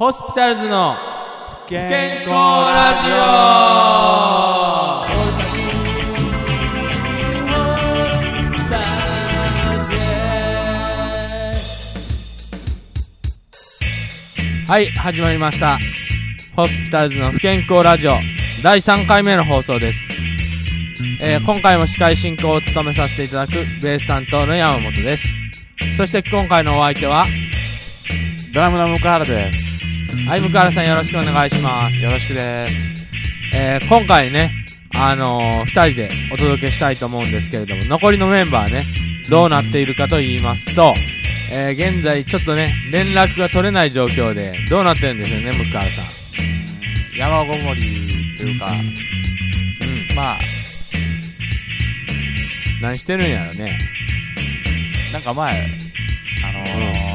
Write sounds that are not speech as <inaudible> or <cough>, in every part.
ホスピタルズの不健康ラジオ。はい始まりました。ホスピタルズの不健康ラジオ。第3回目の放送です、えー今回も司会進行を務めさせていただくベース担当の山本です。そして今回のお相手はドラムの向原です。はい、向原さんよろしくお願いします。よろしくです。えー今回ね、あのー、二人でお届けしたいと思うんですけれども、残りのメンバーね、どうなっているかと言いますと、えー現在ちょっとね、連絡が取れない状況で、どうなってるんですよね、向原さん。山ごもりというか、うん。まあ、何してるんやろね。なんか前、あのー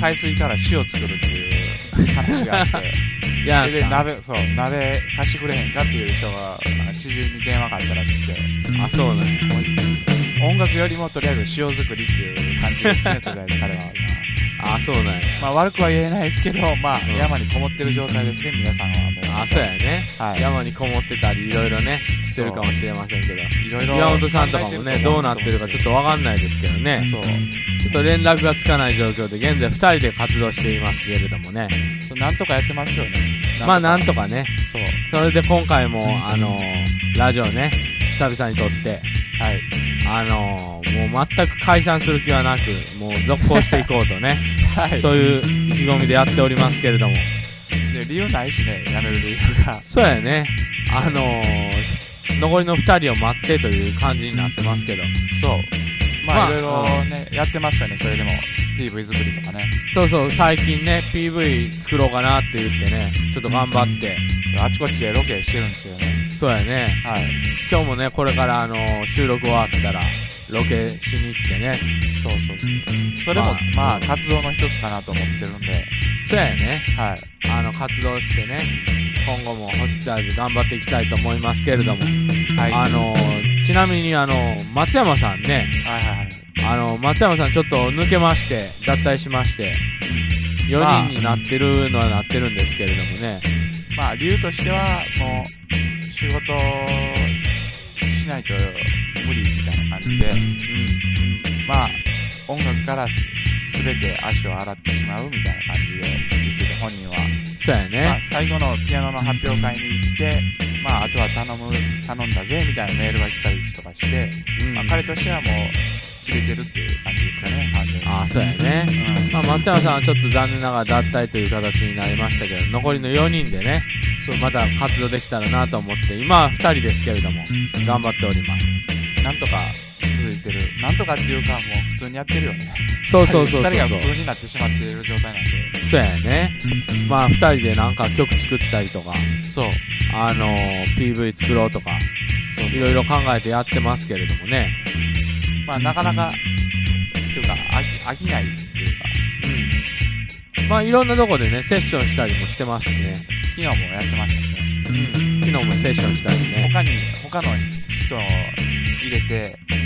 海水から塩作るっていう話があって、いやそれで鍋、そう、鍋貸してくれへんかっていう人が、なんか知人に電話があったらしくて、あ、そうなんや。音楽よりもとりあえず塩作りっていう感じですね、とりあえず彼は今。あ、そうなんや。まあ悪くは言えないですけど、まあ、うん山にこもってる状態ですね、皆さんはもう。あ、そうやね。はい。山にこもってたり、いろいろね、してるかもしれませんけど。いろいろ。岩本さんとかもね、どうなってるかちょっとわかんないですけどね。ちょっと連絡がつかない状況で、現在2人で活動していますけれどもね。なんとかやってますよね。まあなんとかね。そう。それで今回も、あのーラジオね、久々に撮って、はい。あのーもう全く解散する気はなく、もう続行していこうとね、<laughs> はい。そういう意気込みでやっておりますけれども。で理由ないしね、やめる理由が。そうやね、あのー残りの2人を待ってという感じになってますけど。そう。ままああ、いろいろね、やってますよね、それでも。PV 作りとかね。そうそう、最近ね、PV 作ろうかなって言ってね、ちょっと頑張って。あちこちでロケしてるんですよね。そうやね、はい。今日もね、これからあのー収録終わったら、ロケしに行ってね。そうそうそう。それも、まあまあ、活動の一つかなと思ってるんで、そうやね。はい。あの、活動してね、今後もホスピタルズ頑張っていきたいと思いますけれども。はい。あのーちなみにあのー松山さんね、はいはいはい。あのー松山さんちょっと抜けまして、脱退しまして、4人になってるのはなってるんですけれどもね。まあ、理由としては、もう、仕事しないと無理みたいな感じで、うん。まあ、音楽から全て足を洗ってしまうみたいな感じで言ってて、本人は。そうやまあね。、最後のピアノの発表会に行って、まあ、あとは頼む、頼んだぜ、みたいなメールが来たりとかして、うんまあ、彼としてはもう、切れてるっていう感じですかね、完全に。ああ、そうやね。うん。まあ、松山さんはちょっと残念ながら脱退という形になりましたけど、残りの4人でね、そうまた活動できたらなと思って、今は2人ですけれども、頑張っております。なんとか続いてる。なんとかっていうか、もう普通にやってるよね。そうそうそうそう二人が。普通になってしまっている状態なんで。そうやね。まあ、2人でなんか曲作ったりとか、そう。あのー PV 作ろうとか、いろいろ考えてやってますけれどもね。まあ、なかなか、っていうか、飽き飽きないっていうか、うん。まあ、いろんなとこでね、セッションしたりもしてますしね。昨日もやってましたね。うん。昨日もセッションしたりね。他に、他の人を入れて、うん。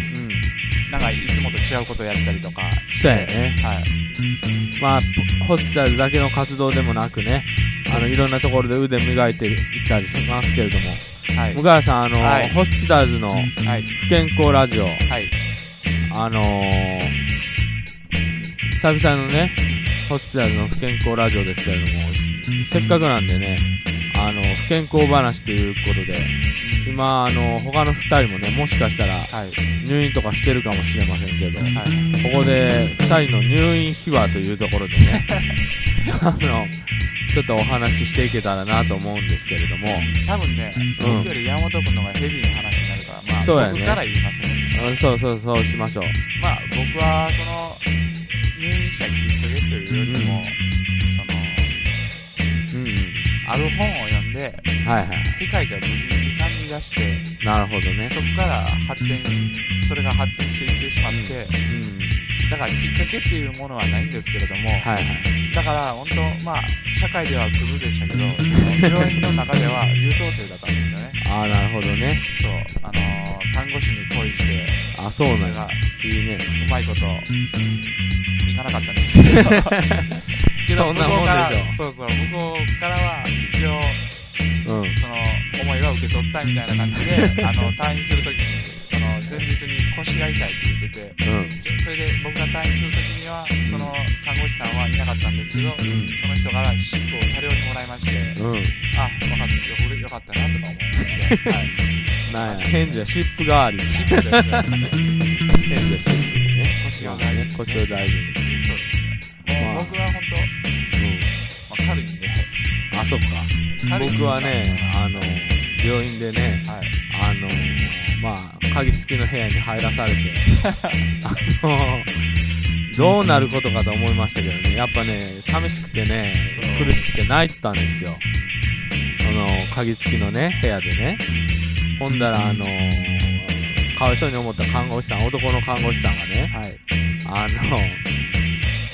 なんかいつもと違うことをやったりとか。そうやね。はい。まあ、ホスピタルだけの活動でもなくね、あの、いろんなところで腕磨いていったりしますけれども、はい向。川さん、あの、はいホスピタルズのはい。不健康ラジオ、はい。あのー、久々のね、ホスピタルズの不健康ラジオですけれども、せっかくなんでね、あの、不健康話ということで、今、あの、他の二人もね、もしかしたらはい。入院とかしてるかもしれませんけど、はい。ここで2人の入院秘話というところでね、<laughs> あの、ちょっとお話ししていけたらなと思うんですけれども、多分ね、うん僕より山本君の方がヘビーな話になるから、まあ、そうやね僕から言いますね。うんそうそうそうしましょう。まあ、僕は、その、入院したきっかけというよりも、その、うんうん。ある本を読んで、はいはい。世界が不気味に出して、なるほどね。そこから発展、それが発展していってしまって、うん。だからきっかけっていうものはないんですけれども、はいはい。だから本当、まあ、社会ではクズでしたけど、病院の中では優等生だったんですよね。ああ、なるほどね。そう、あのー看護師に恋して、あ、そうなんや。それがいいね。うまいこと、いかなかったんですけど、結 <laughs> けどそんなもんでしょ向こうからそうそう向こうからは一応うん。その思いは受け取ったみたいな感じで <laughs> あの退院するときにその前日に腰が痛いって言っててそれで僕が退院するときにはその看護師さんはいなかったんですけどうん。その人からシップを多量にもらいましてうん。あ分かったよよかったなとか思いまして、はい、なんや、返事はシップ代わりに。シップですよね返事はシップでね。腰がまあね、腰を大事にする。そうですねもう僕は本当、まあ、軽いんでうん。あ、そっか。僕はね、あの、病院でね、はいあの、まあ、鍵付きの部屋に入らされて、<laughs> あの、どうなることかと思いましたけどね、やっぱね、寂しくてね、苦しくて泣いてたんですよ。あの、鍵付きのね、部屋でね。ほんだら、あの、かわいそうに思った看護師さん、男の看護師さんがね、はいあの、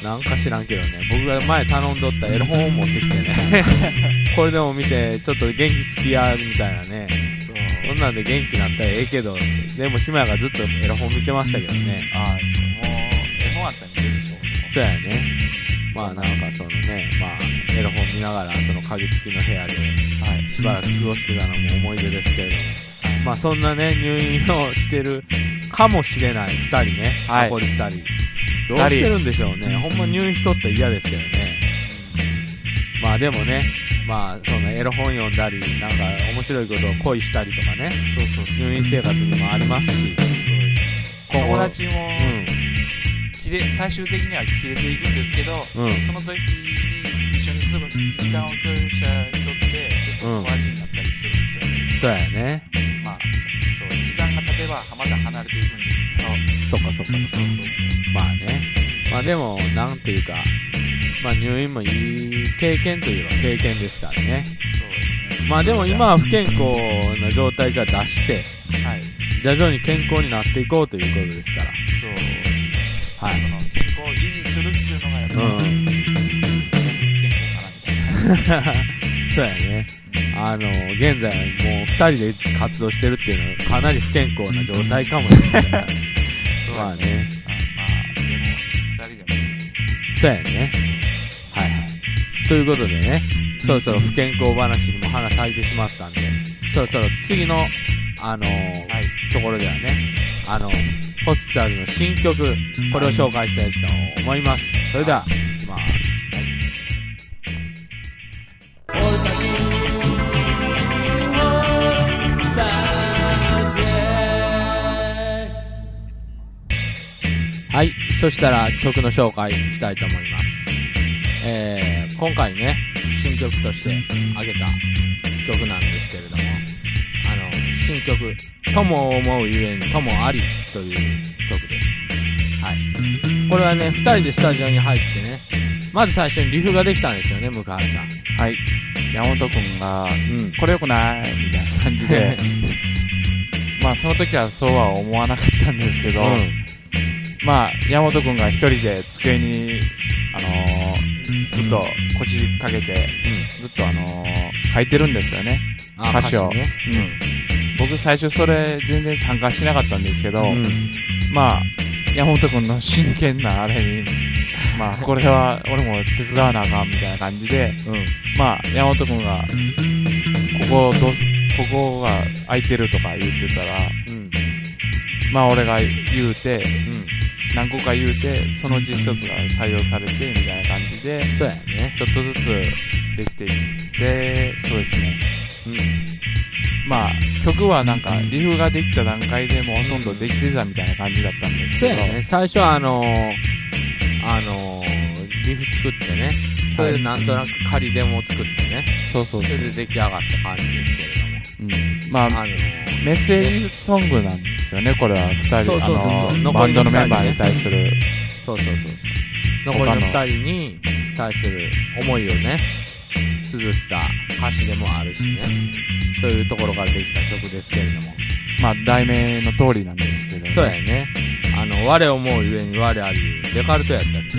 なんか知らんけどね、僕が前頼んどったエロ本を持ってきてね、<laughs> これでも見て、ちょっと元気つきやみたいなね、そんなんで元気になったらええけど、でもひまやがずっとエロ本見てましたけどね、ああそう。もう絵本あったら見るでしょ。そうやね。まあなんかそのね、まあエロ本見ながらその鍵付きの部屋ではい。しばらく過ごしてたのも思い出ですけれど。も、まあそんなね、入院をしてるかもしれない2人ね、はい。残り2人。どうしてるんでしょうね。ほんま入院しとったら嫌ですけどね。まあでもね、まあそのエロ本読んだり、なんか面白いことを恋したりとかね、そうそう入院生活にもありますし、友達も切れ最終的には切れていくんですけどうん、うん、その時に一緒に過ごす時間を共有した人って結構友達になったりするんですよね、そうやね。まあそう時間が経てばまた離れていくんですけどそっかそっか。そう。そう。まあね。まあでも、なんていうか、まあ入院もいい経験といえば経験ですからね。まあでも今は不健康な状態から出して、はい。徐々に健康になっていこうということですから。そう。はい。その健康を維持するっていうのがやっぱり、うん。健康かなみたいな。<laughs> そうやね。あの、現在もう二人で活動してるっていうのはかなり不健康な状態かもしれない。まあね。まあでも二人でもそうやね。はいはい。ということでね、そろそろ不健康話にも花咲いてしまったんで、そろそろ次の、あのーはいところではね、あの、ホスピタルの新曲、これを紹介したいと思います。それでは、いそしたら曲の紹介したいと思います。えー、今回ね、新曲としてあげた曲なんですけれども、あの、新曲、とも思うゆえにともありという曲です。はい。これはね、二人でスタジオに入ってね、まず最初にリフができたんですよね、向原さん。はい山本君がうん。これよくないみたいな感じで <laughs> まあその時はそうは思わなかったんですけど、まあ山本君が一人で机にあのーずっと腰掛けて、ずっとあのー書いてるんですよねあ歌詞をね。僕最初それ全然参加しなかったんですけど、うん。うん。まあ山本君の真剣なあれにまあ <laughs> これは俺も手伝わなあかんみたいな感じでうん。まあ山本君がここどここが空いてるとか言ってたらうん。まあ俺が言うてうん。何個か言うてそのうち一つが採用されてみたいな感じでそうやね。ちょっとずつできていってそうですね。うん。まあ曲はなんかリフができた段階でもうほとんどできてたみたいな感じだったんですけど、そうやね。最初はあのー、あのー、リフ作ってね、それでなんとなく仮デモを作ってね、そうそうそれで出来上がった感じですけれうん、まあども、あのー、メッセージソングなんですよねこれは。2人の残バンドりのメンバーに対する。そうそうそう。そう。残りの。二人に対する思いをね、綴った歌詞でもあるしね、そういうところからできた曲ですけれども、まあ題名の通りなんですけど、そうやね。あの、我思うゆえに我あり、デカルトやったっけ？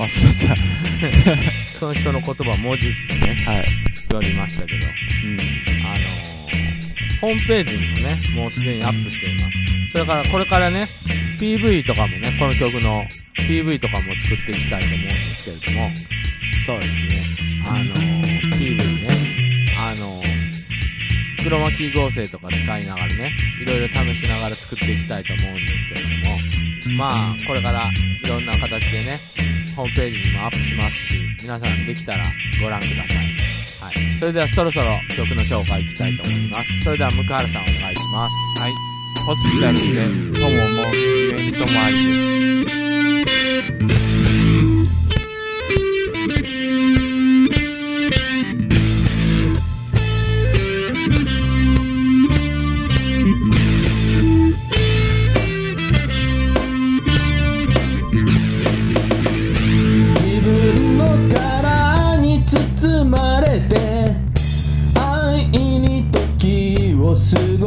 忘れた。<laughs> その人の言葉文字ってね、はい、作りましたけど、うん、あのー、ホームページにもね、もうすでにアップしています。それからこれからね、PV とかもね、この曲の PV とかも作っていきたいと思うんですけれども、そうですね。あの PV ね。あのクロマキー合成とか使いながらねいろいろ試しながら作っていきたいと思うんですけれども。まあこれからいろんな形でねホームページにもアップしますし皆さんできたらご覧ください。はい、それではそろそろ曲の紹介いきたいと思いますそれでは向原さんお願いしますはい。ホスピタルで友もゆえにともありです。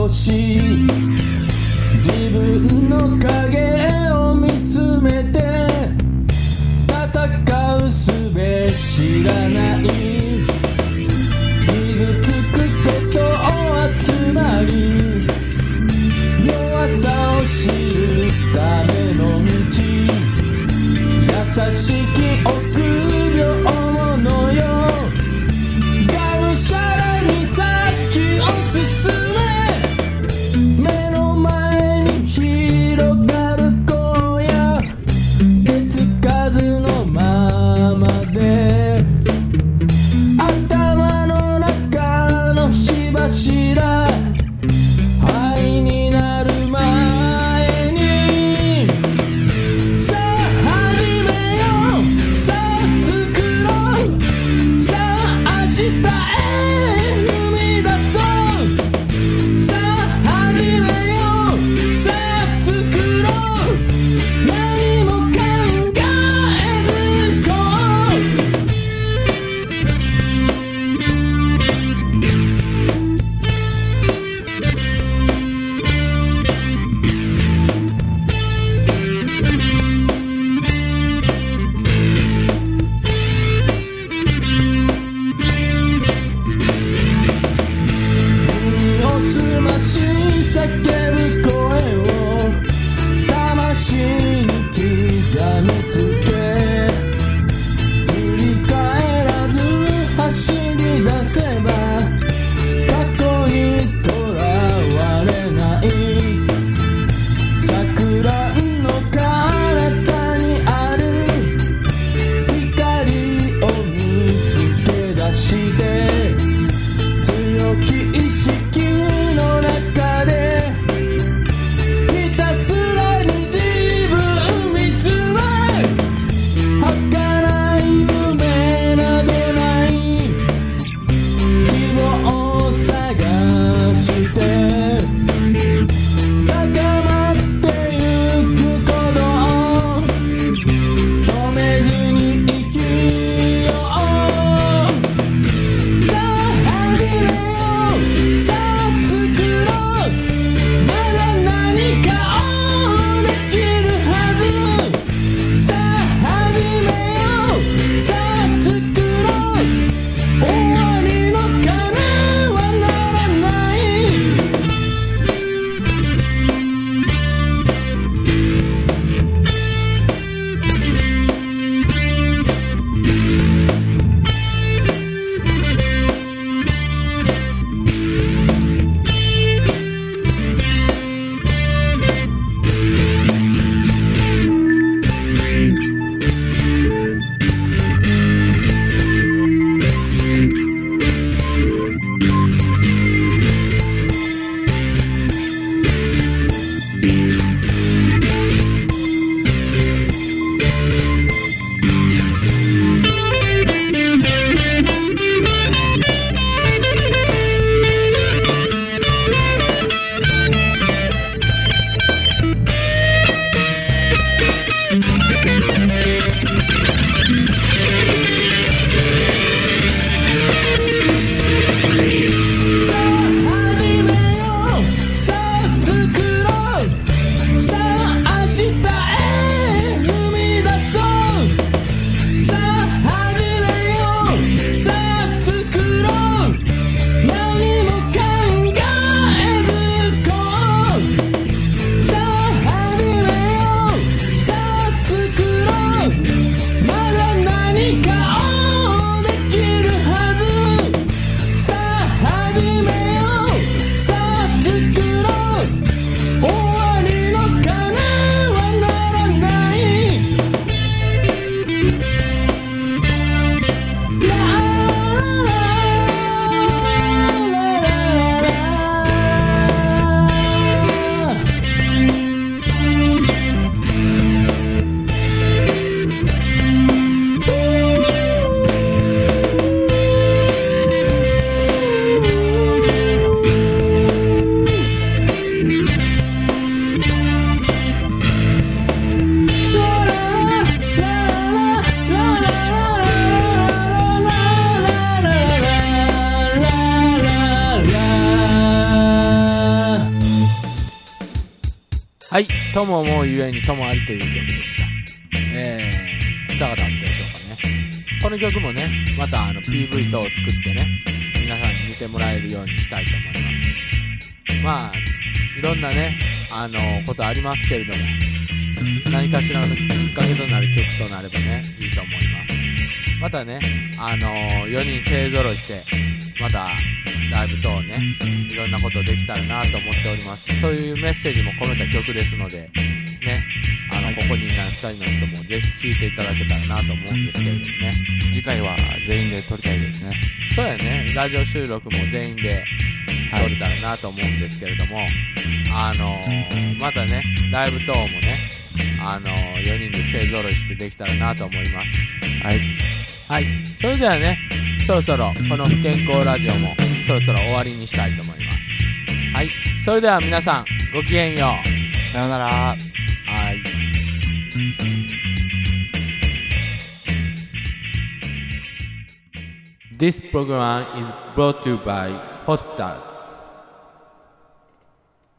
し自分の影を見つめて戦う術知らない。傷つくことはつまり弱さを知るための道優しきとももうゆえにともありという曲でした。えー、いかがだったでしょうかね。この曲もね、またあの PV 等を作ってね、皆さんに見てもらえるようにしたいと思います。まあ、いろんなね、あのことありますけれども、何かしらのきっかけとなる曲となればね、いいと思います。またね、あの4人勢ぞろいして、またライブ等ね、いろんなことできたらなと思っております。そういうメッセージも込めた曲ですので、ね、あの、ここにいない2人の人もぜひ聴いていただけたらなと思うんですけれどもね。次回は全員で撮りたいですね。そうやね、ラジオ収録も全員で撮れたらなと思うんですけれども、あのーまたね、ライブ等もね、あのー4人で勢ぞろいしてできたらなと思います。はい。はい、それではね、そろそろこの不健康ラジオもそろそろ終わりにしたいと思います。はい、それでは皆さん、ごきげんよう。さようなら。はい。This program is brought to you by hospitals.